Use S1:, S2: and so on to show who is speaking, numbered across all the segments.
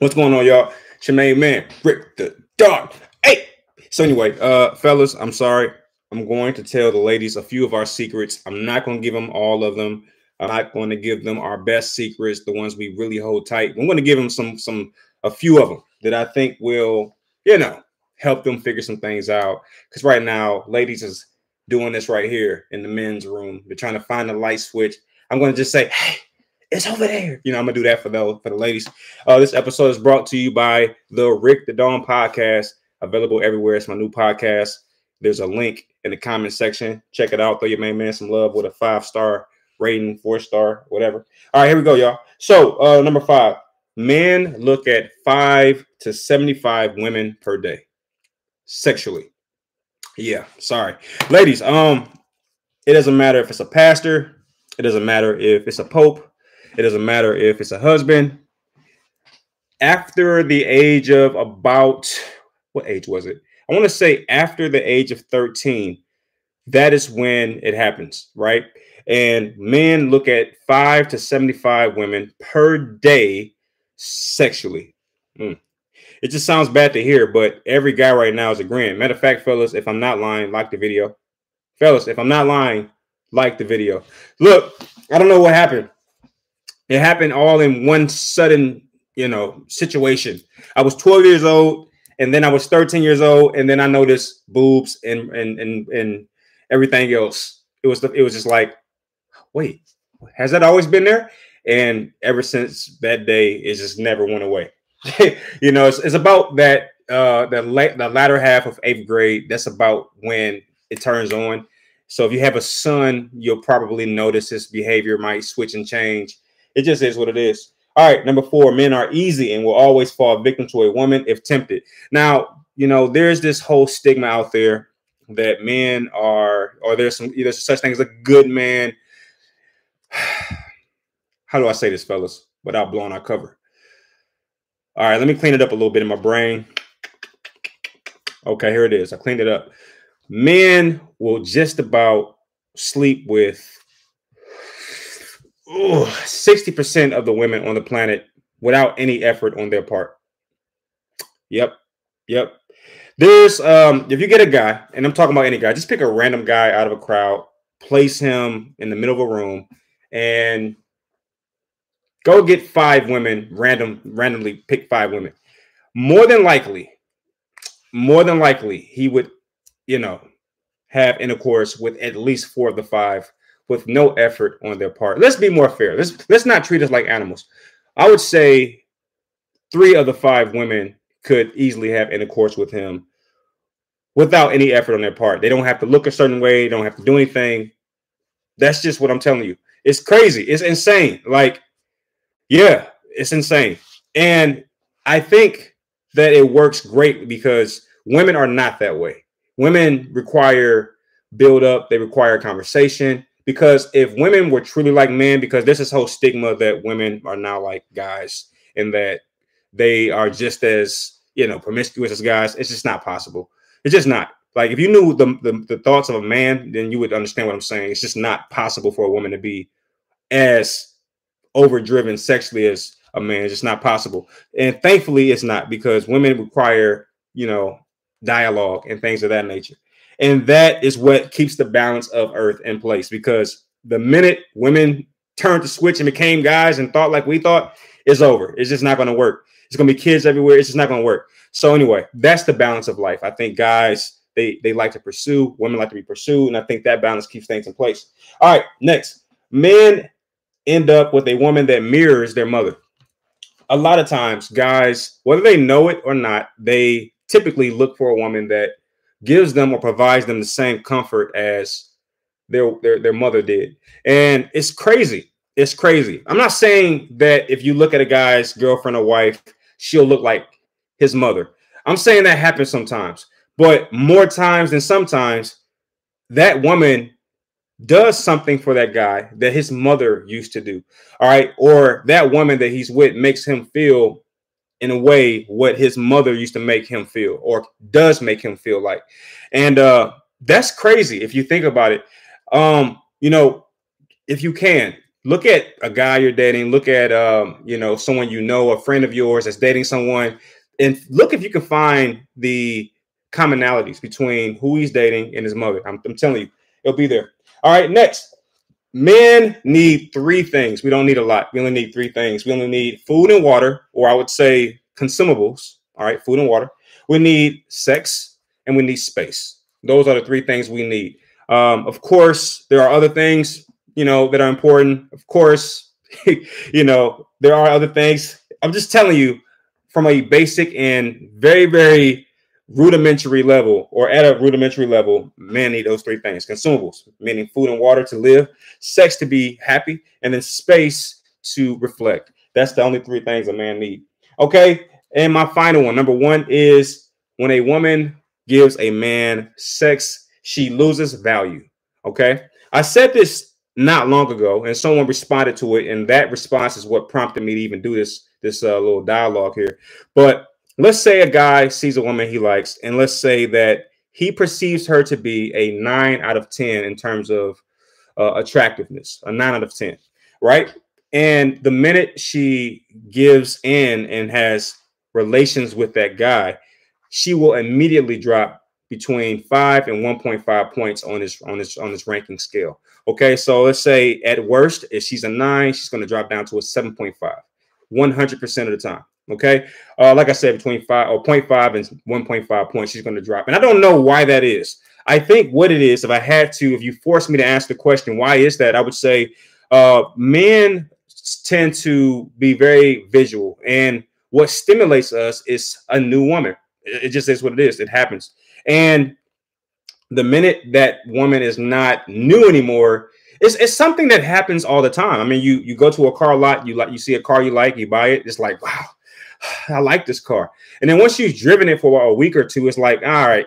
S1: What's going on, y'all? Main man, Rick the Dog. Hey. So anyway, uh, fellas, I'm sorry. I'm going to tell the ladies a few of our secrets. I'm not going to give them all of them. I'm not going to give them our best secrets, the ones we really hold tight. I'm going to give them some, some, a few of them that I think will, you know, help them figure some things out. Because right now, ladies is doing this right here in the men's room. They're trying to find the light switch. I'm going to just say, hey, it's over there. You know, I'm gonna do that for the for the ladies. Uh, this episode is brought to you by the Rick the Dawn podcast, available everywhere. It's my new podcast. There's a link in the comment section. Check it out. Throw your main man some love with a five star rating, four star, whatever. All right, here we go, y'all. So, uh, number five, men look at five to 75 women per day sexually. Yeah, sorry, ladies. Um, it doesn't matter if it's a pastor. It doesn't matter if it's a pope. It doesn't matter if it's a husband. After the age of about what age was it? I want to say after the age of 13, that is when it happens, right? And men look at five to 75 women per day sexually. Mm. It just sounds bad to hear, but every guy right now is agreeing. Matter of fact, fellas, if I'm not lying, like the video. Fellas, if I'm not lying, like the video. Look, I don't know what happened. It happened all in one sudden, you know, situation. I was 12 years old, and then I was 13 years old, and then I noticed boobs and and and and everything else. It was the, it was just like, wait, has that always been there? And ever since that day, it just never went away. you know, it's, it's about that uh the la- the latter half of eighth grade. That's about when it turns on. So if you have a son, you'll probably notice his behavior might switch and change. It just is what it is. All right, number four, men are easy and will always fall victim to a woman if tempted. Now, you know, there's this whole stigma out there that men are, or there's some, there's such thing as a good man. How do I say this, fellas, without blowing our cover? All right, let me clean it up a little bit in my brain. Okay, here it is. I cleaned it up. Men will just about sleep with 60% of the women on the planet without any effort on their part. Yep. Yep. There's um if you get a guy, and I'm talking about any guy, just pick a random guy out of a crowd, place him in the middle of a room, and go get five women, random, randomly pick five women. More than likely, more than likely, he would, you know, have intercourse with at least four of the five with no effort on their part. Let's be more fair. Let's let's not treat us like animals. I would say three of the five women could easily have intercourse with him without any effort on their part. They don't have to look a certain way, they don't have to do anything. That's just what I'm telling you. It's crazy. It's insane. Like, yeah, it's insane. And I think that it works great because women are not that way. Women require build up, they require conversation, because if women were truly like men, because there's this whole stigma that women are now like guys and that they are just as you know promiscuous as guys, it's just not possible. It's just not. Like if you knew the, the, the thoughts of a man, then you would understand what I'm saying. It's just not possible for a woman to be as overdriven sexually as a man. It's just not possible. And thankfully, it's not because women require, you know, dialogue and things of that nature. And that is what keeps the balance of earth in place because the minute women turned the switch and became guys and thought like we thought, it's over. It's just not going to work. It's going to be kids everywhere. It's just not going to work. So anyway, that's the balance of life. I think guys they they like to pursue, women like to be pursued, and I think that balance keeps things in place. All right, next, men end up with a woman that mirrors their mother. A lot of times, guys, whether they know it or not, they typically look for a woman that gives them or provides them the same comfort as their, their their mother did. And it's crazy. It's crazy. I'm not saying that if you look at a guy's girlfriend or wife, she'll look like his mother. I'm saying that happens sometimes, but more times than sometimes, that woman does something for that guy that his mother used to do. All right. Or that woman that he's with makes him feel in a way what his mother used to make him feel or does make him feel like and uh that's crazy if you think about it um you know if you can look at a guy you're dating, look at um, you know, someone you know, a friend of yours that's dating someone, and look if you can find the commonalities between who he's dating and his mother. I'm, I'm telling you, it'll be there. All right, next. Men need three things. We don't need a lot. We only need three things. We only need food and water, or I would say consumables. All right, food and water. We need sex and we need space. Those are the three things we need. Um, of course, there are other things, you know, that are important. Of course, you know, there are other things. I'm just telling you from a basic and very, very rudimentary level or at a rudimentary level, men need those three things consumables, meaning food and water to live, sex to be happy, and then space to reflect. That's the only three things a man need. Okay. And my final one, number one, is when a woman gives a man sex, she loses value. Okay. I said this not long ago, and someone responded to it, and that response is what prompted me to even do this this uh, little dialogue here. But let's say a guy sees a woman he likes, and let's say that he perceives her to be a nine out of 10 in terms of uh, attractiveness, a nine out of 10, right? And the minute she gives in and has relations with that guy, she will immediately drop between five and 1.5 points on this on this on this ranking scale. Okay, so let's say at worst, if she's a nine, she's going to drop down to a 7.5, 100% of the time. Okay. Uh, like I said, between five or 0.5 and 1.5 points, she's going to drop. And I don't know why that is. I think what it is, if I had to, if you forced me to ask the question, why is that? I would say uh, men tend to be very visual. And what stimulates us is a new woman. It just is what it is. It happens. And the minute that woman is not new anymore, it's, it's something that happens all the time. I mean, you you go to a car lot, you like you see a car you like, you buy it. It's like, wow, I like this car. And then once you've driven it for a week or two, it's like, all right,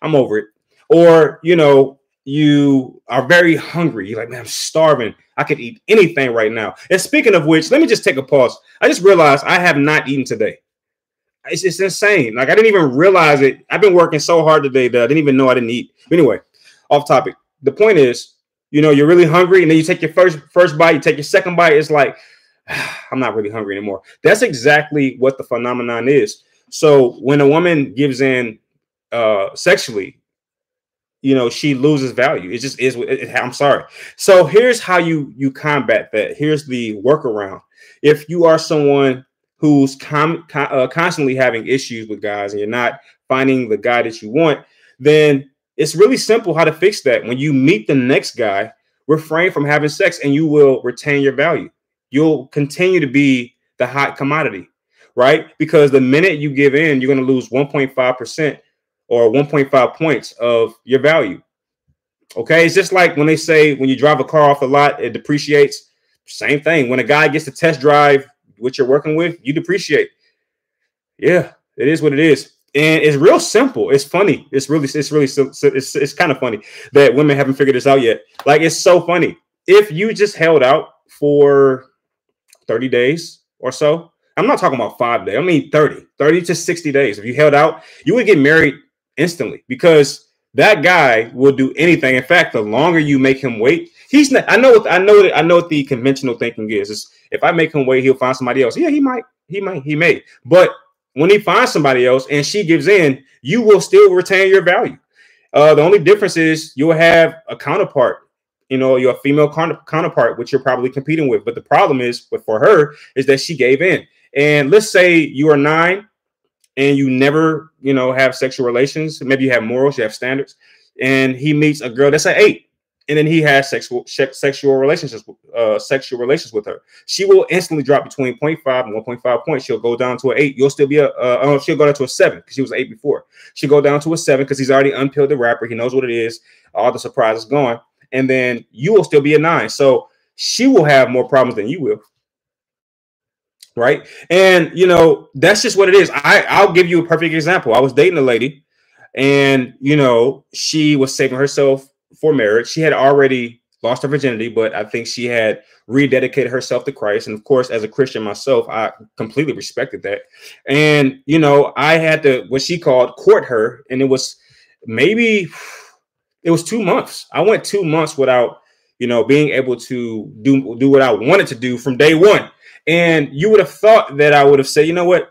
S1: I'm over it. Or, you know, you are very hungry. You're like, man, I'm starving. I could eat anything right now. And speaking of which, let me just take a pause. I just realized I have not eaten today. It's, insane. Like I didn't even realize it. I've been working so hard today that I didn't even know I didn't eat. But anyway, off topic. The point is, you know, you're really hungry, and then you take your first first bite, you take your second bite. It's like, I'm not really hungry anymore. That's exactly what the phenomenon is. So when a woman gives in uh, sexually, you know, she loses value. It just is. It, it, I'm sorry. So here's how you you combat that. Here's the workaround. If you are someone who's com, uh, constantly having issues with guys and you're not finding the guy that you want, then it's really simple how to fix that. When you meet the next guy, refrain from having sex and you will retain your value you'll continue to be the hot commodity, right? Because the minute you give in, you're going to lose 1.5% or 1.5 points of your value. Okay. It's just like when they say when you drive a car off the lot, it depreciates. Same thing. When a guy gets to test drive what you're working with, you depreciate. Yeah, it is what it is. And it's real simple. It's funny. It's really, it's really, it's, it's kind of funny that women haven't figured this out yet. Like, it's so funny. If you just held out for 30 days or so. I'm not talking about five days. I mean 30, 30 to 60 days. If you held out, you would get married instantly because that guy will do anything. In fact, the longer you make him wait, he's not. I know. What, I know. I know what the conventional thinking is. Is if I make him wait, he'll find somebody else. Yeah, he might. He might. He may. But when he finds somebody else and she gives in, you will still retain your value. Uh, the only difference is you'll have a counterpart you know, your female counterpart, which you're probably competing with. But the problem is, with for her, is that she gave in. And let's say you are nine and you never, you know, have sexual relations. Maybe you have morals, you have standards, and he meets a girl that's an eight, and then he has sexual sexual relationships, uh, sexual relations with her. She will instantly drop between 0.5 and 1.5 points. She'll go down to an eight. You'll still be a, uh, uh she'll go down to a seven because she was eight before. She'll go down to a seven because he's already unpeeled the wrapper. He knows what it is. All the surprises gone and then you will still be a nine. So she will have more problems than you will. Right. And you know, that's just what it is. I, I'll give you a perfect example. I was dating a lady, and you know, she was saving herself for marriage. She had already lost her virginity, but I think she had rededicated herself to Christ. And of course, as a Christian myself, I completely respected that. And you know, I had to what she called court her, and it was maybe it was two months. I went two months without, you know, being able to do do what I wanted to do from day one. And you would have thought that I would have said, you know what,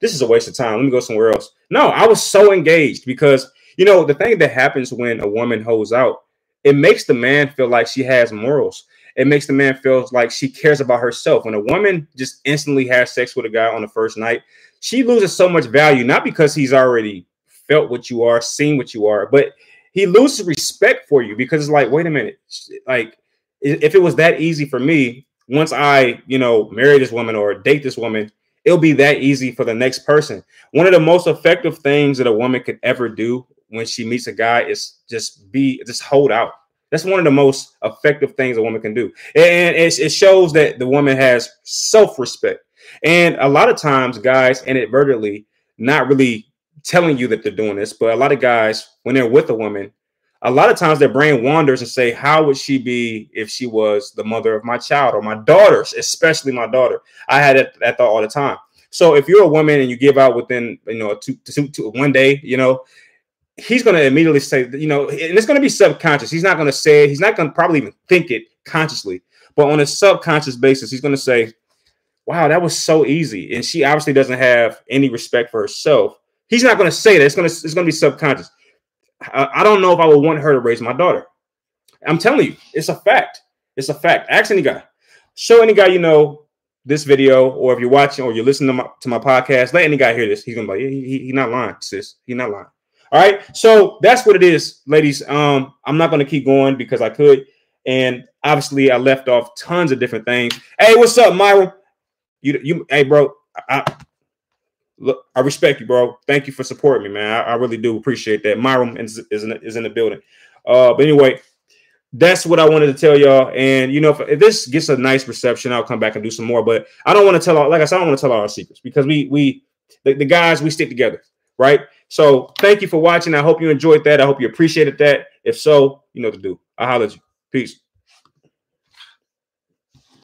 S1: this is a waste of time. Let me go somewhere else. No, I was so engaged because you know the thing that happens when a woman holds out, it makes the man feel like she has morals. It makes the man feel like she cares about herself. When a woman just instantly has sex with a guy on the first night, she loses so much value, not because he's already felt what you are, seen what you are, but he loses respect for you because it's like, wait a minute, like if it was that easy for me, once I, you know, marry this woman or date this woman, it'll be that easy for the next person. One of the most effective things that a woman could ever do when she meets a guy is just be just hold out. That's one of the most effective things a woman can do. And it, it shows that the woman has self-respect. And a lot of times, guys inadvertently not really telling you that they're doing this, but a lot of guys, when they're with a woman, a lot of times their brain wanders and say, How would she be if she was the mother of my child or my daughters, especially my daughter? I had that, that thought all the time. So if you're a woman and you give out within, you know, two, two, two, one day, you know, he's going to immediately say, you know, and it's going to be subconscious. He's not going to say, he's not going to probably even think it consciously, but on a subconscious basis, he's going to say, wow, that was so easy. And she obviously doesn't have any respect for herself. He's not going to say that. It's going to, it's going to be subconscious. I, I don't know if I would want her to raise my daughter. I'm telling you, it's a fact. It's a fact. Ask any guy. Show any guy you know this video, or if you're watching or you're listening to my, to my podcast, let any guy hear this. He's gonna be like, he, he, he not lying, sis. He's not lying. All right. So that's what it is, ladies. Um, I'm not gonna keep going because I could, and obviously I left off tons of different things. Hey, what's up, Myron? You you hey bro. I, look, I respect you, bro. Thank you for supporting me, man. I, I really do appreciate that. Myron is, is, in, is in the building. Uh, but anyway, that's what I wanted to tell y'all. And you know, if, if, this gets a nice reception, I'll come back and do some more. But I don't want to tell all, like I said, I don't want to tell all our secrets because we we the, the guys we stick together, right? So thank you for watching. I hope you enjoyed that. I hope you appreciated that. If so, you know what to do. I'll holler at you. Peace.